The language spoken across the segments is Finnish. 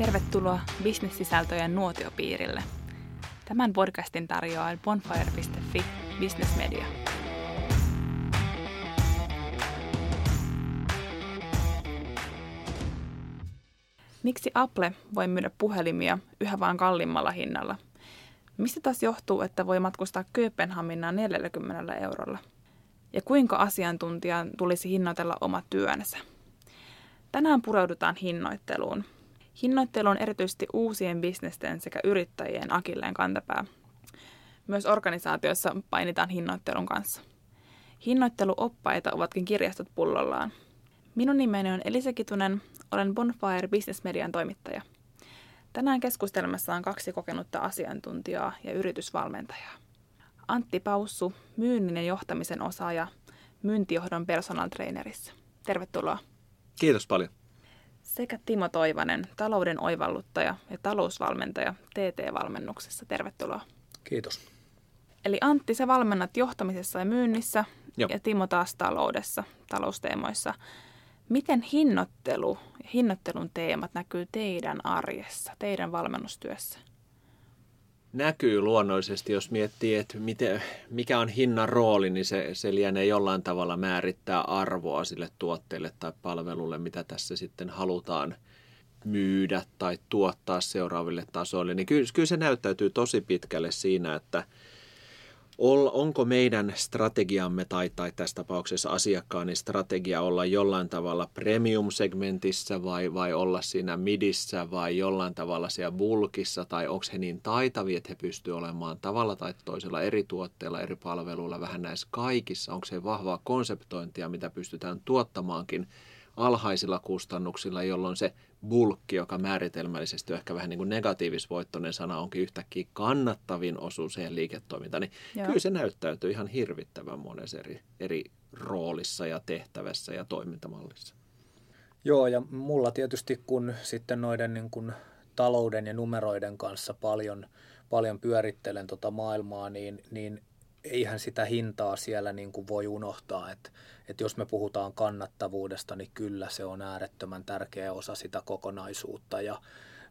Tervetuloa bisnessisältöjen nuotiopiirille. Tämän podcastin tarjoaa bonfire.fi Business Media. Miksi Apple voi myydä puhelimia yhä vain kalliimmalla hinnalla? Mistä taas johtuu, että voi matkustaa Kööpenhaminaan 40 eurolla? Ja kuinka asiantuntijan tulisi hinnoitella oma työnsä? Tänään pureudutaan hinnoitteluun. Hinnoittelu on erityisesti uusien bisnesten sekä yrittäjien akilleen kantapää. Myös organisaatioissa painitaan hinnoittelun kanssa. Hinnoitteluoppaita ovatkin kirjastot pullollaan. Minun nimeni on Elisa Kitunen, olen Bonfire Business Median toimittaja. Tänään keskustelmassa on kaksi kokenutta asiantuntijaa ja yritysvalmentajaa. Antti Paussu, myynnin ja johtamisen osaaja myyntijohdon personal trainerissä. Tervetuloa. Kiitos paljon. Sekä Timo Toivanen, talouden oivalluttaja ja talousvalmentaja TT-valmennuksessa. Tervetuloa. Kiitos. Eli Antti, sä valmennat johtamisessa ja myynnissä Joo. ja Timo taas taloudessa, talousteemoissa. Miten hinnoittelu ja hinnoittelun teemat näkyy teidän arjessa, teidän valmennustyössä? Näkyy luonnollisesti, jos miettii, että miten, mikä on hinnan rooli, niin se, se lienee jollain tavalla määrittää arvoa sille tuotteelle tai palvelulle, mitä tässä sitten halutaan myydä tai tuottaa seuraaville tasoille. Niin kyllä, kyllä se näyttäytyy tosi pitkälle siinä, että – onko meidän strategiamme tai, tai tässä tapauksessa asiakkaani strategia olla jollain tavalla premium-segmentissä vai, vai olla siinä midissä vai jollain tavalla siellä bulkissa tai onko he niin taitavia, että he pystyvät olemaan tavalla tai toisella eri tuotteilla, eri palveluilla vähän näissä kaikissa. Onko se vahvaa konseptointia, mitä pystytään tuottamaankin alhaisilla kustannuksilla, jolloin se bulkki, joka määritelmällisesti on ehkä vähän niin kuin negatiivisvoittoinen sana, onkin yhtäkkiä kannattavin osuus siihen liiketoimintaan, niin Joo. kyllä se näyttäytyy ihan hirvittävän monessa eri, eri roolissa ja tehtävässä ja toimintamallissa. Joo, ja mulla tietysti kun sitten noiden niin kuin talouden ja numeroiden kanssa paljon, paljon pyörittelen tota maailmaa, niin, niin eihän sitä hintaa siellä niin kuin voi unohtaa, että, että jos me puhutaan kannattavuudesta, niin kyllä se on äärettömän tärkeä osa sitä kokonaisuutta ja,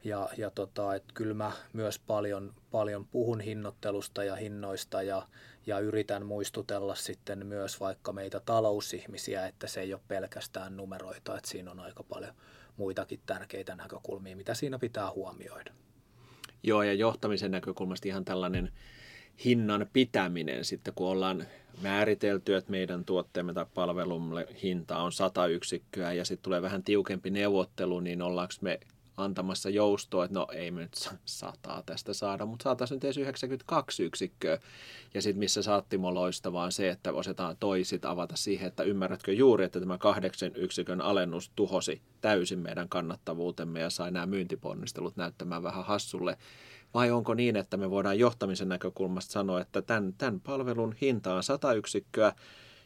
ja, ja tota, että kyllä mä myös paljon, paljon puhun hinnoittelusta ja hinnoista ja, ja yritän muistutella sitten myös vaikka meitä talousihmisiä, että se ei ole pelkästään numeroita, että siinä on aika paljon muitakin tärkeitä näkökulmia, mitä siinä pitää huomioida. Joo, ja johtamisen näkökulmasta ihan tällainen hinnan pitäminen sitten, kun ollaan määritelty, että meidän tuotteemme tai palvelumme hinta on 100 yksikköä ja sitten tulee vähän tiukempi neuvottelu, niin ollaanko me antamassa joustoa, että no ei me nyt sataa tästä saada, mutta saataisiin nyt edes 92 yksikköä. Ja sitten missä saattimo loistavaa se, että osataan toisit avata siihen, että ymmärrätkö juuri, että tämä kahdeksan yksikön alennus tuhosi täysin meidän kannattavuutemme ja sai nämä myyntiponnistelut näyttämään vähän hassulle vai onko niin, että me voidaan johtamisen näkökulmasta sanoa, että tämän, tämän palvelun hinta on 100 yksikköä,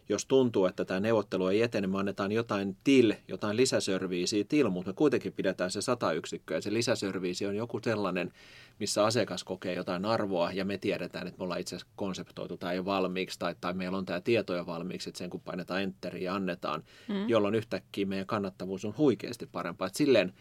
jos tuntuu, että tämä neuvottelu ei etene, me annetaan jotain til, jotain lisäserviisiä til, mutta me kuitenkin pidetään se 100 yksikköä. Ja se lisäserviisi on joku sellainen, missä asiakas kokee jotain arvoa ja me tiedetään, että me ollaan itse asiassa konseptoitu tämä jo valmiiksi tai, tai meillä on tämä tieto jo valmiiksi, että sen kun painetaan enteriä ja annetaan, mm. jolloin yhtäkkiä meidän kannattavuus on huikeasti parempaa. Että silleen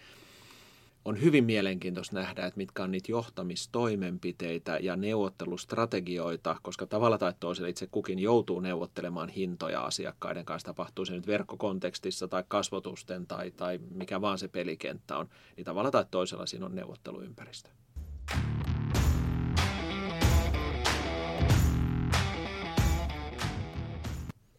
on hyvin mielenkiintoista nähdä, että mitkä on niitä johtamistoimenpiteitä ja neuvottelustrategioita, koska tavalla tai toisella itse kukin joutuu neuvottelemaan hintoja asiakkaiden kanssa, tapahtuu se nyt verkkokontekstissa tai kasvotusten tai, tai mikä vaan se pelikenttä on, niin tavalla tai toisella siinä on neuvotteluympäristö.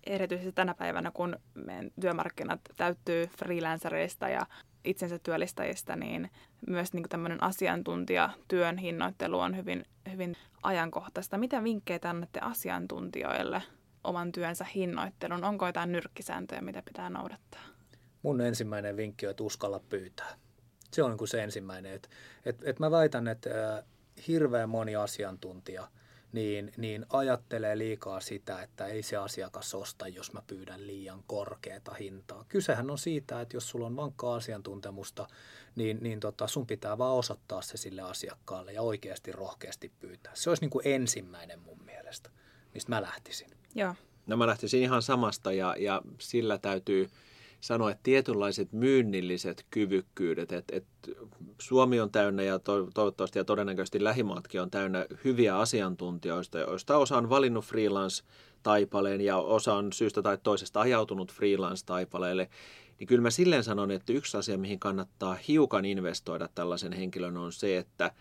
erityisesti tänä päivänä, kun meidän työmarkkinat täyttyy freelancereista ja itsensä työllistäjistä, niin myös niin tämmöinen asiantuntijatyön hinnoittelu on hyvin, hyvin ajankohtaista. Mitä vinkkejä annatte asiantuntijoille oman työnsä hinnoittelun? Onko jotain nyrkkisääntöjä, mitä pitää noudattaa? Mun ensimmäinen vinkki on, että uskalla pyytää. Se on niin kuin se ensimmäinen. Että, että, että mä väitän, että hirveän moni asiantuntija – niin, niin ajattelee liikaa sitä, että ei se asiakas osta, jos mä pyydän liian korkeata hintaa. Kysehän on siitä, että jos sulla on vankkaa asiantuntemusta, niin, niin tota, sun pitää vaan osoittaa se sille asiakkaalle ja oikeasti rohkeasti pyytää. Se olisi niin kuin ensimmäinen mun mielestä, mistä mä lähtisin. Joo. No mä lähtisin ihan samasta ja, ja sillä täytyy sanoa, että tietynlaiset myynnilliset kyvykkyydet, että, että Suomi on täynnä ja to, toivottavasti ja todennäköisesti lähimaatkin on täynnä hyviä asiantuntijoista, joista osa on valinnut freelance-taipaleen ja osa on syystä tai toisesta ajautunut freelance-taipaleelle, niin kyllä mä silleen sanon, että yksi asia, mihin kannattaa hiukan investoida tällaisen henkilön on se, että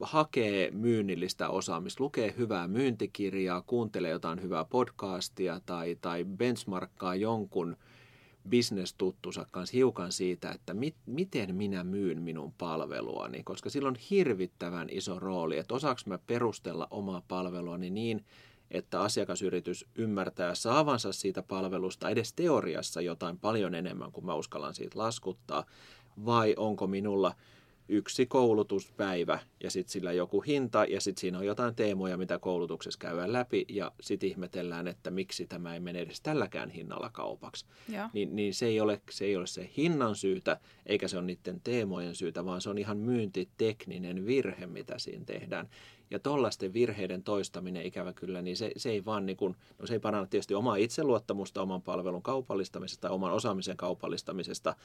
hakee myynnillistä osaamista, lukee hyvää myyntikirjaa, kuuntelee jotain hyvää podcastia tai, tai benchmarkkaa jonkun bisnestuttunsa kanssa hiukan siitä, että mit, miten minä myyn minun palveluani, koska sillä on hirvittävän iso rooli, että osaako mä perustella omaa palveluani niin, että asiakasyritys ymmärtää saavansa siitä palvelusta edes teoriassa jotain paljon enemmän kuin mä uskallan siitä laskuttaa, vai onko minulla – yksi koulutuspäivä ja sitten sillä joku hinta ja sitten siinä on jotain teemoja, mitä koulutuksessa käydään läpi ja sitten ihmetellään, että miksi tämä ei mene edes tälläkään hinnalla kaupaksi. Niin, niin se, ei ole, se ei ole se hinnan syytä eikä se ole niiden teemojen syytä, vaan se on ihan myyntitekninen virhe, mitä siinä tehdään. Ja tuollaisten virheiden toistaminen ikävä kyllä, niin se, se ei vaan niin kuin, no se ei paranna tietysti omaa itseluottamusta oman palvelun kaupallistamisesta tai oman osaamisen kaupallistamisesta,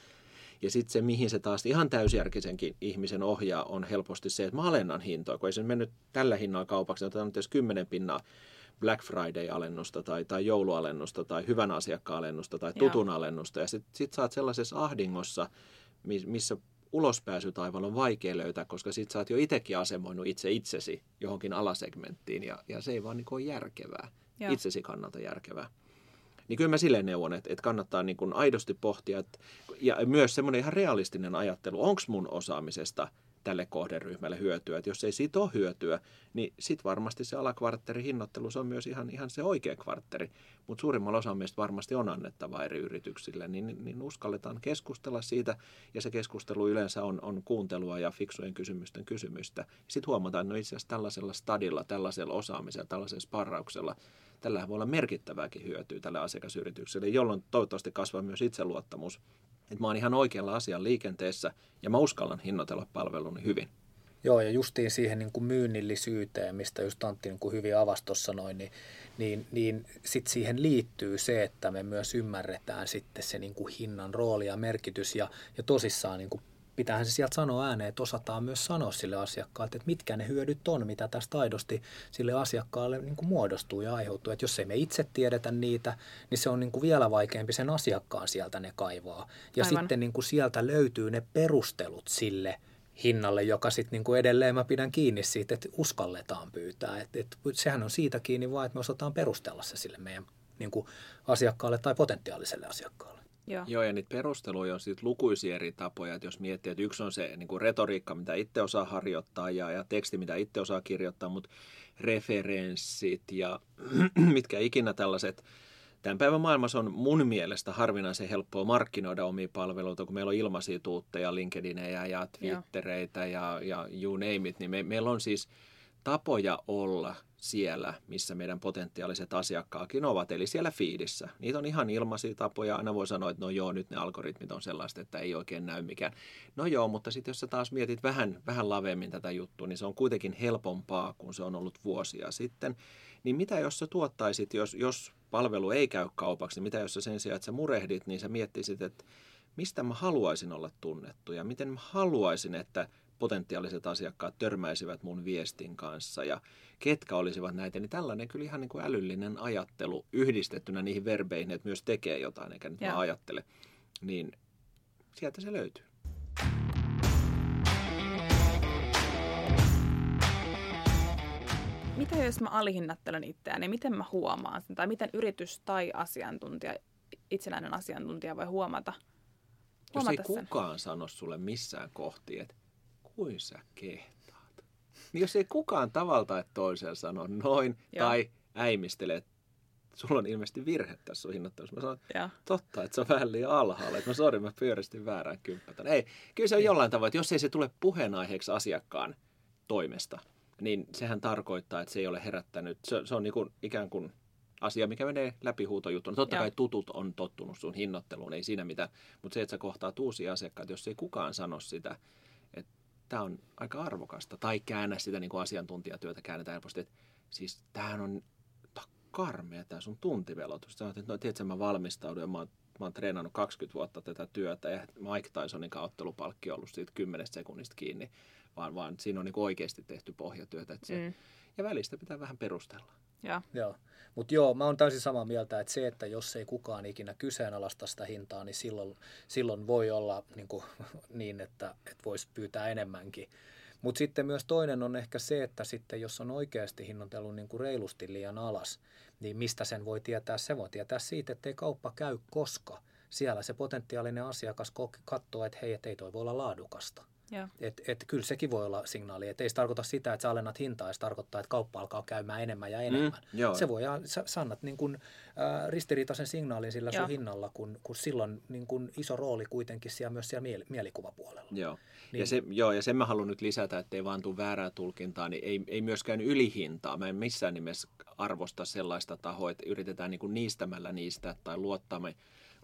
ja sitten se, mihin se taas ihan täysjärkisenkin ihmisen ohjaa, on helposti se, että mä alennan hintoa, kun ei se mennyt tällä hinnalla kaupaksi, niin otetaan nyt jos 10 pinnaa Black Friday-alennusta tai, tai joulualennusta tai hyvän asiakkaan-alennusta tai tutun Joo. alennusta. Ja sitten sit sä oot sellaisessa ahdingossa, missä ulospääsytaival on vaikea löytää, koska sit sä oot jo itsekin asemoinut itse itsesi johonkin alasegmenttiin ja, ja se ei vaan niin ole järkevää, Joo. itsesi kannalta järkevää. Niin kyllä mä silleen neuvon, että, että kannattaa niin kuin aidosti pohtia, että, ja myös semmoinen ihan realistinen ajattelu, onko mun osaamisesta tälle kohderyhmälle hyötyä. Että jos ei siitä ole hyötyä, niin sitten varmasti se alakvartteri hinnoittelu se on myös ihan, ihan se oikea kvartteri. Mutta suurimmalla osa meistä varmasti on annettava eri yrityksille, niin, niin, niin uskalletaan keskustella siitä. Ja se keskustelu yleensä on, on kuuntelua ja fiksujen kysymysten kysymystä. Sitten huomataan, että no itse asiassa tällaisella stadilla, tällaisella osaamisella, tällaisella sparrauksella – tällä voi olla merkittävääkin hyötyä tälle asiakasyritykselle, jolloin toivottavasti kasvaa myös itseluottamus, että mä oon ihan oikealla asian liikenteessä ja mä uskallan hinnoitella palveluni hyvin. Joo, ja justiin siihen niin kuin myynnillisyyteen, mistä just Antti niin kuin hyvin avasi tuossa noin, niin, niin, niin sitten siihen liittyy se, että me myös ymmärretään sitten se niin kuin hinnan rooli ja merkitys ja, ja tosissaan niin kuin pitäähän se sieltä sanoa ääneen, että osataan myös sanoa sille asiakkaalle, että mitkä ne hyödyt on, mitä tästä aidosti sille asiakkaalle niin kuin muodostuu ja aiheutuu. Että jos ei me itse tiedetä niitä, niin se on niin kuin vielä vaikeampi sen asiakkaan sieltä ne kaivaa. Ja Aivan. sitten niin kuin sieltä löytyy ne perustelut sille hinnalle, joka sitten niin edelleen mä pidän kiinni siitä, että uskalletaan pyytää. Et, et, sehän on siitä kiinni vaan, että me osataan perustella se sille meidän niin kuin asiakkaalle tai potentiaaliselle asiakkaalle. Joo. Joo, ja niitä perusteluja on sitten lukuisia eri tapoja, että jos miettii, että yksi on se niin kuin retoriikka, mitä itse osaa harjoittaa, ja, ja teksti, mitä itse osaa kirjoittaa, mutta referenssit ja mitkä ikinä tällaiset, tämän päivän maailmassa on mun mielestä harvinaisen helppoa markkinoida omia palveluita, kun meillä on ilmaisia tuutteja, LinkedInejä ja Twittereitä ja, ja you name it, niin me, meillä on siis tapoja olla – siellä, missä meidän potentiaaliset asiakkaakin ovat, eli siellä fiidissä. Niitä on ihan ilmaisia tapoja. Aina voi sanoa, että no joo, nyt ne algoritmit on sellaista, että ei oikein näy mikään. No joo, mutta sitten jos sä taas mietit vähän, vähän laveammin tätä juttua, niin se on kuitenkin helpompaa, kun se on ollut vuosia sitten. Niin mitä jos sä tuottaisit, jos, jos palvelu ei käy kaupaksi, niin mitä jos sä sen sijaan, että sä murehdit, niin sä miettisit, että mistä mä haluaisin olla tunnettu ja miten mä haluaisin, että potentiaaliset asiakkaat törmäisivät mun viestin kanssa ja ketkä olisivat näitä, niin tällainen kyllä ihan niin kuin älyllinen ajattelu yhdistettynä niihin verbeihin, että myös tekee jotain, eikä nyt vaan ajattele, niin sieltä se löytyy. Mitä jos mä alihinnattelen itseäni, niin miten mä huomaan sen, tai miten yritys tai asiantuntija, itsenäinen asiantuntija voi huomata, huomata Jos ei sen? kukaan sano sulle missään kohti, että kuin sä kehtaat. Niin jos ei kukaan tavalla tai toisella sano noin Joo. tai äimistele, että sulla on ilmeisesti virhe tässä sun hinnoittelussa. Mä sanon, että totta, että se on vähän liian alhaalla. Että mä sori, mä pyöristin väärään kymppältä. Ei, kyllä se on jollain tavalla, että jos ei se tule puheenaiheeksi asiakkaan toimesta, niin sehän tarkoittaa, että se ei ole herättänyt. Se, se on niin kuin, ikään kuin asia, mikä menee läpi huutojuttuna. Totta Joo. kai tutut on tottunut sun hinnoitteluun, ei siinä mitään. Mutta se, että sä kohtaat uusia asiakkaita, jos ei kukaan sano sitä, tämä on aika arvokasta. Tai käännä sitä niin kuin asiantuntijatyötä, käännetään helposti, että siis tämähän on karmea tämä sun tuntivelotus. Sä että no tiedätkö, mä valmistaudun ja mä oon mä oon treenannut 20 vuotta tätä työtä ja Mike Tysonin ottelupalkki on ollut siitä 10 sekunnista kiinni, vaan, vaan siinä on niin oikeasti tehty pohjatyötä. Että se, mm. Ja välistä pitää vähän perustella. Ja. Joo. Mutta joo, mä oon täysin samaa mieltä, että se, että jos ei kukaan ikinä kyseenalaista sitä hintaa, niin silloin, silloin voi olla niin, kuin, niin että, että voisi pyytää enemmänkin. Mutta sitten myös toinen on ehkä se, että sitten jos on oikeasti hinnoitellut niin kuin reilusti liian alas, niin mistä sen voi tietää? Se voi tietää siitä, että ei kauppa käy, koska siellä se potentiaalinen asiakas katsoo, että hei, et ei toi voi olla laadukasta. Et, et kyllä sekin voi olla signaali, että ei se tarkoita sitä, että sä alennat hintaa, se tarkoittaa, että kauppa alkaa käymään enemmän ja enemmän. Mm, Se voi, sä, sä annat niin kun, äh, ristiriitaisen signaalin sillä sun hinnalla, kun, kun silloin niin kun iso rooli kuitenkin siellä myös siellä miel, mielikuvapuolella. Joo. Niin. Ja, se, joo, ja sen mä haluan nyt lisätä, että ei vaan tule väärää tulkintaa, niin ei, ei myöskään ylihintaa. Mä en missään nimessä arvosta sellaista tahoa, että yritetään niin kuin niistämällä niistä tai luottamme,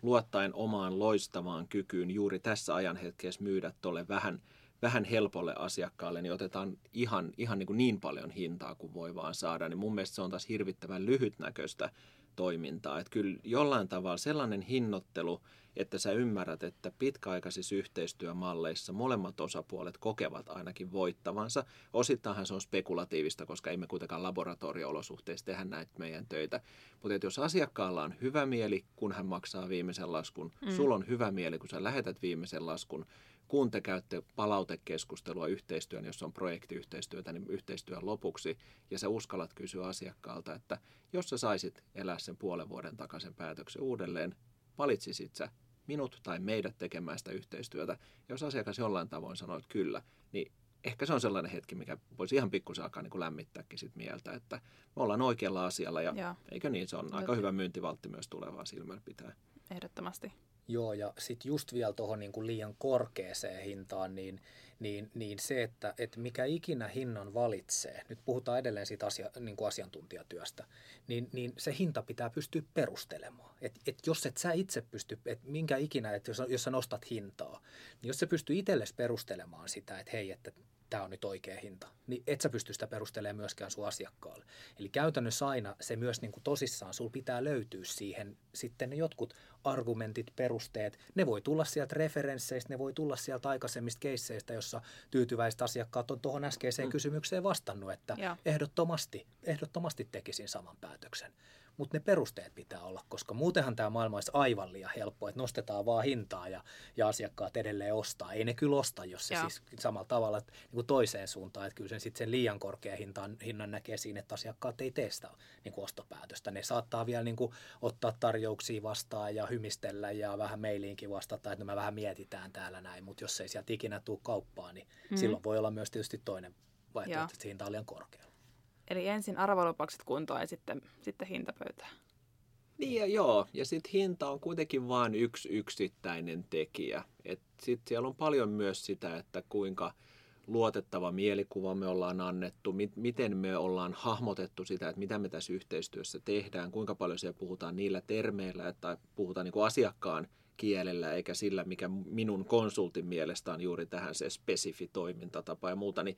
luottaen omaan loistavaan kykyyn juuri tässä ajanhetkessä myydä tuolle vähän, vähän helpolle asiakkaalle, niin otetaan ihan, ihan niin, kuin niin paljon hintaa kuin voi vaan saada. Niin mun mielestä se on taas hirvittävän lyhytnäköistä toimintaa. Että kyllä jollain tavalla sellainen hinnoittelu, että sä ymmärrät, että pitkäaikaisissa yhteistyömalleissa molemmat osapuolet kokevat ainakin voittavansa. Osittainhan se on spekulatiivista, koska emme kuitenkaan laboratorio-olosuhteissa tehdä näitä meidän töitä. Mutta jos asiakkaalla on hyvä mieli, kun hän maksaa viimeisen laskun, mm. sulla on hyvä mieli, kun sä lähetät viimeisen laskun, kun te käytte palautekeskustelua yhteistyön, jos on projektiyhteistyötä, niin yhteistyön lopuksi, ja sä uskallat kysyä asiakkaalta, että jos sä saisit elää sen puolen vuoden takaisin päätöksen uudelleen, valitsisit sä minut tai meidät tekemään sitä yhteistyötä. Ja jos asiakas jollain tavoin sanoo, että kyllä, niin ehkä se on sellainen hetki, mikä voisi ihan pikkusen alkaa niin kuin lämmittääkin sit mieltä, että me ollaan oikealla asialla ja, ja. eikö niin, se on aika hyvä myyntivaltti myös tulevaa silmällä pitää. Ehdottomasti. Joo, ja sitten just vielä tuohon niin liian korkeaseen hintaan, niin, niin, niin se, että, että mikä ikinä hinnan valitsee, nyt puhutaan edelleen siitä asia, niin kuin asiantuntijatyöstä, niin, niin se hinta pitää pystyä perustelemaan. Et, et jos et sä itse pysty, että minkä ikinä, että jos, jos sä nostat hintaa, niin jos sä pystyy itsellesi perustelemaan sitä, että hei, että tämä on nyt oikea hinta, niin et sä pysty sitä perustelemaan myöskään sun asiakkaalle. Eli käytännössä aina se myös niin kuin tosissaan, sul pitää löytyä siihen sitten ne jotkut argumentit, perusteet. Ne voi tulla sieltä referensseistä, ne voi tulla sieltä aikaisemmista keisseistä, jossa tyytyväiset asiakkaat on tuohon äskeiseen mm. kysymykseen vastannut, että ja. ehdottomasti, ehdottomasti tekisin saman päätöksen mutta ne perusteet pitää olla, koska muutenhan tämä maailma olisi aivan liian helppo, että nostetaan vaan hintaa ja, ja asiakkaat edelleen ostaa. Ei ne kyllä osta, jos se Joo. siis samalla tavalla niin kuin toiseen suuntaan, että kyllä sen sitten sen liian korkean hintan, hinnan näkee siinä, että asiakkaat ei tee sitä niin kuin ostopäätöstä. Ne saattaa vielä niin kuin ottaa tarjouksia vastaan ja hymistellä ja vähän mailiinkin vastata, että no me vähän mietitään täällä näin, mutta jos ei sieltä ikinä tule kauppaan, niin hmm. silloin voi olla myös tietysti toinen vaihtoehto, että hinta on liian korkea. Eli ensin arvolupaukset kuntoon ja sitten, sitten hintapöytään. Niin ja joo, ja sitten hinta on kuitenkin vain yksi yksittäinen tekijä. Sitten siellä on paljon myös sitä, että kuinka luotettava mielikuva me ollaan annettu, mi- miten me ollaan hahmotettu sitä, että mitä me tässä yhteistyössä tehdään, kuinka paljon siellä puhutaan niillä termeillä, että puhutaan niin kuin asiakkaan kielellä eikä sillä, mikä minun konsultin mielestä on juuri tähän se spesifi toimintatapa ja muuta, niin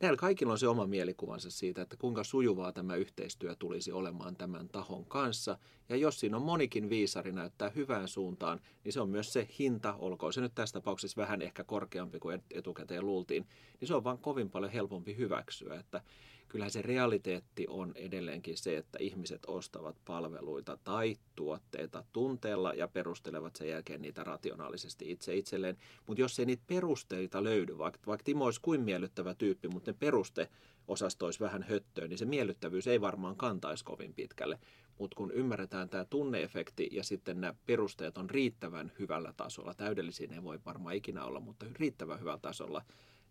näillä kaikilla on se oma mielikuvansa siitä, että kuinka sujuvaa tämä yhteistyö tulisi olemaan tämän tahon kanssa. Ja jos siinä on monikin viisari näyttää hyvään suuntaan, niin se on myös se hinta, olkoon se nyt tässä tapauksessa vähän ehkä korkeampi kuin etukäteen luultiin, niin se on vaan kovin paljon helpompi hyväksyä, että kyllähän se realiteetti on edelleenkin se, että ihmiset ostavat palveluita tai tuotteita tunteella ja perustelevat sen jälkeen niitä rationaalisesti itse itselleen. Mutta jos ei niitä perusteita löydy, vaikka, vaikka Timo olisi kuin miellyttävä tyyppi, mutta ne peruste osasto olisi vähän höttöä, niin se miellyttävyys ei varmaan kantaisi kovin pitkälle. Mutta kun ymmärretään tämä tunneefekti ja sitten nämä perusteet on riittävän hyvällä tasolla, täydellisiä ne voi varmaan ikinä olla, mutta riittävän hyvällä tasolla,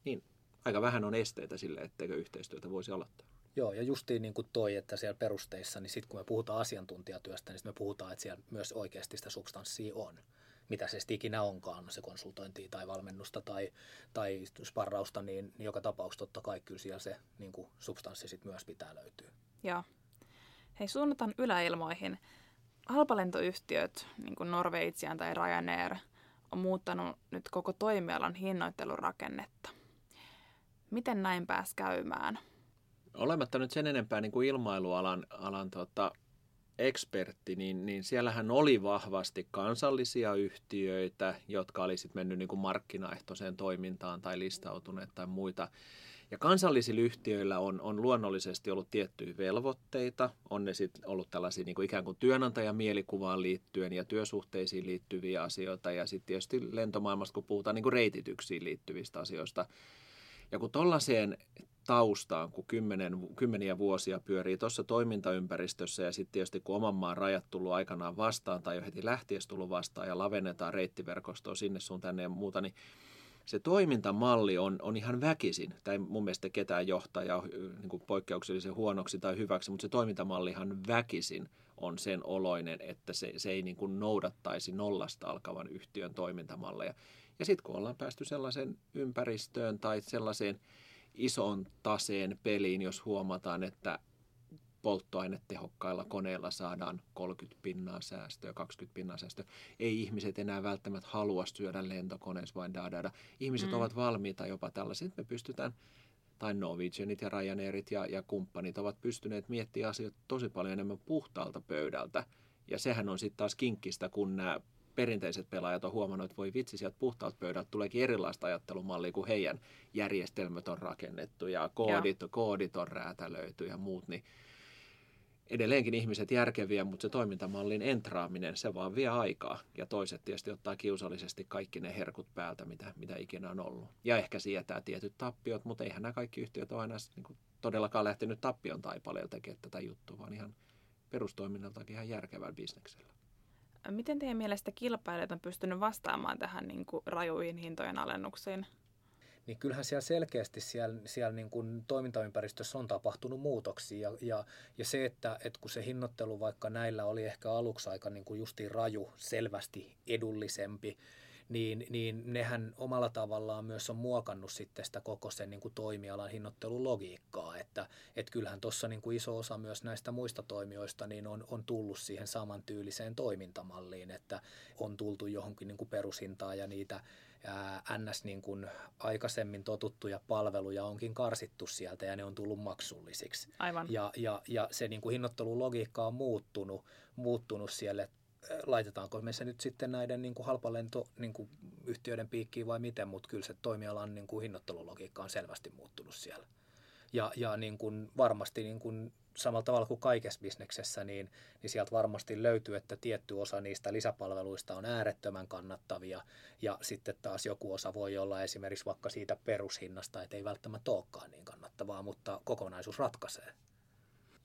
niin aika vähän on esteitä sille, etteikö yhteistyötä voisi aloittaa. Joo, ja justiin niin kuin toi, että siellä perusteissa, niin sitten kun me puhutaan asiantuntijatyöstä, niin me puhutaan, että siellä myös oikeasti sitä substanssia on. Mitä se sitten ikinä onkaan, se konsultointia tai valmennusta tai, tai sparrausta, niin, niin joka tapauksessa totta kai kyllä siellä se niin kuin substanssi sitten myös pitää löytyä. Joo. Hei, suunnataan yläilmoihin. Halpalentoyhtiöt, niin kuin Norwegian tai Ryanair, on muuttanut nyt koko toimialan hinnoittelurakennetta – Miten näin pääsi käymään? Olematta nyt sen enempää niin kuin ilmailualan alan, tota, ekspertti, niin, niin siellähän oli vahvasti kansallisia yhtiöitä, jotka olisivat mennyt niin kuin markkinaehtoiseen toimintaan tai listautuneet tai muita. Ja kansallisilla yhtiöillä on, on luonnollisesti ollut tiettyjä velvoitteita. On ne sitten ollut tällaisia niin kuin ikään kuin työnantajan mielikuvaan liittyen ja työsuhteisiin liittyviä asioita. Ja sitten tietysti lentomaailmasta, kun puhutaan niin kuin reitityksiin liittyvistä asioista. Ja kun tuollaiseen taustaan, kun kymmenen, kymmeniä vuosia pyörii tuossa toimintaympäristössä ja sitten tietysti kun oman maan rajat tullut aikanaan vastaan tai jo heti lähtiessä tullut vastaan ja lavennetaan reittiverkostoa sinne sun tänne ja muuta, niin se toimintamalli on, on ihan väkisin. Tai mun mielestä ketään johtaja niin kuin poikkeuksellisen huonoksi tai hyväksi, mutta se toimintamallihan väkisin on sen oloinen, että se, se ei niin kuin noudattaisi nollasta alkavan yhtiön toimintamalleja. Ja sitten kun ollaan päästy sellaiseen ympäristöön tai sellaiseen ison taseen peliin, jos huomataan, että polttoainetehokkailla koneilla saadaan 30 pinnaa säästöä, 20 pinnaa säästöä. Ei ihmiset enää välttämättä halua syödä lentokoneessa vain da, Ihmiset mm. ovat valmiita jopa tällaisiin, että me pystytään, tai Norwegianit ja Ryanairit ja, ja kumppanit ovat pystyneet miettimään asioita tosi paljon enemmän puhtaalta pöydältä. Ja sehän on sitten taas kinkkistä, kun nämä perinteiset pelaajat on huomannut, että voi vitsi, sieltä puhtaalta pöydältä tuleekin erilaista ajattelumallia, kuin heidän järjestelmät on rakennettu ja koodit, ja. koodit on räätälöity ja muut, niin edelleenkin ihmiset järkeviä, mutta se toimintamallin entraaminen, se vaan vie aikaa. Ja toiset tietysti ottaa kiusallisesti kaikki ne herkut päältä, mitä, mitä ikinä on ollut. Ja ehkä sietää tietyt tappiot, mutta eihän nämä kaikki yhtiöt ole aina niin kuin, todellakaan lähtenyt tappion taipaleella tekemään tätä juttua, vaan ihan perustoiminnaltakin ihan järkevällä bisneksellä. Miten teidän mielestä kilpailijat on pystynyt vastaamaan tähän niin kuin rajuihin hintojen alennuksiin? niin kyllähän siellä selkeästi siellä, siellä niin kuin toimintaympäristössä on tapahtunut muutoksia. Ja, ja, ja se, että, että kun se hinnoittelu vaikka näillä oli ehkä aluksi aika niin kuin justiin raju, selvästi edullisempi, niin, niin nehän omalla tavallaan myös on muokannut sitten sitä koko sen niin kuin toimialan hinnoittelun logiikkaa, että et kyllähän tuossa niin kuin iso osa myös näistä muista toimijoista niin on, on tullut siihen samantyyliseen toimintamalliin, että on tultu johonkin niin kuin perushintaan ja niitä ää, ns. Niin kuin aikaisemmin totuttuja palveluja onkin karsittu sieltä ja ne on tullut maksullisiksi. Aivan. Ja, ja, ja se niin kuin hinnoittelun logiikka on muuttunut, muuttunut siellä, laitetaanko me se nyt sitten näiden niin kuin halpalentoyhtiöiden niin kuin yhtiöiden piikkiin vai miten, mutta kyllä se toimialan niin kuin hinnoittelulogiikka on selvästi muuttunut siellä. Ja, ja niin kuin varmasti niin kuin samalla tavalla kuin kaikessa bisneksessä, niin, niin sieltä varmasti löytyy, että tietty osa niistä lisäpalveluista on äärettömän kannattavia ja sitten taas joku osa voi olla esimerkiksi vaikka siitä perushinnasta, että ei välttämättä olekaan niin kannattavaa, mutta kokonaisuus ratkaisee.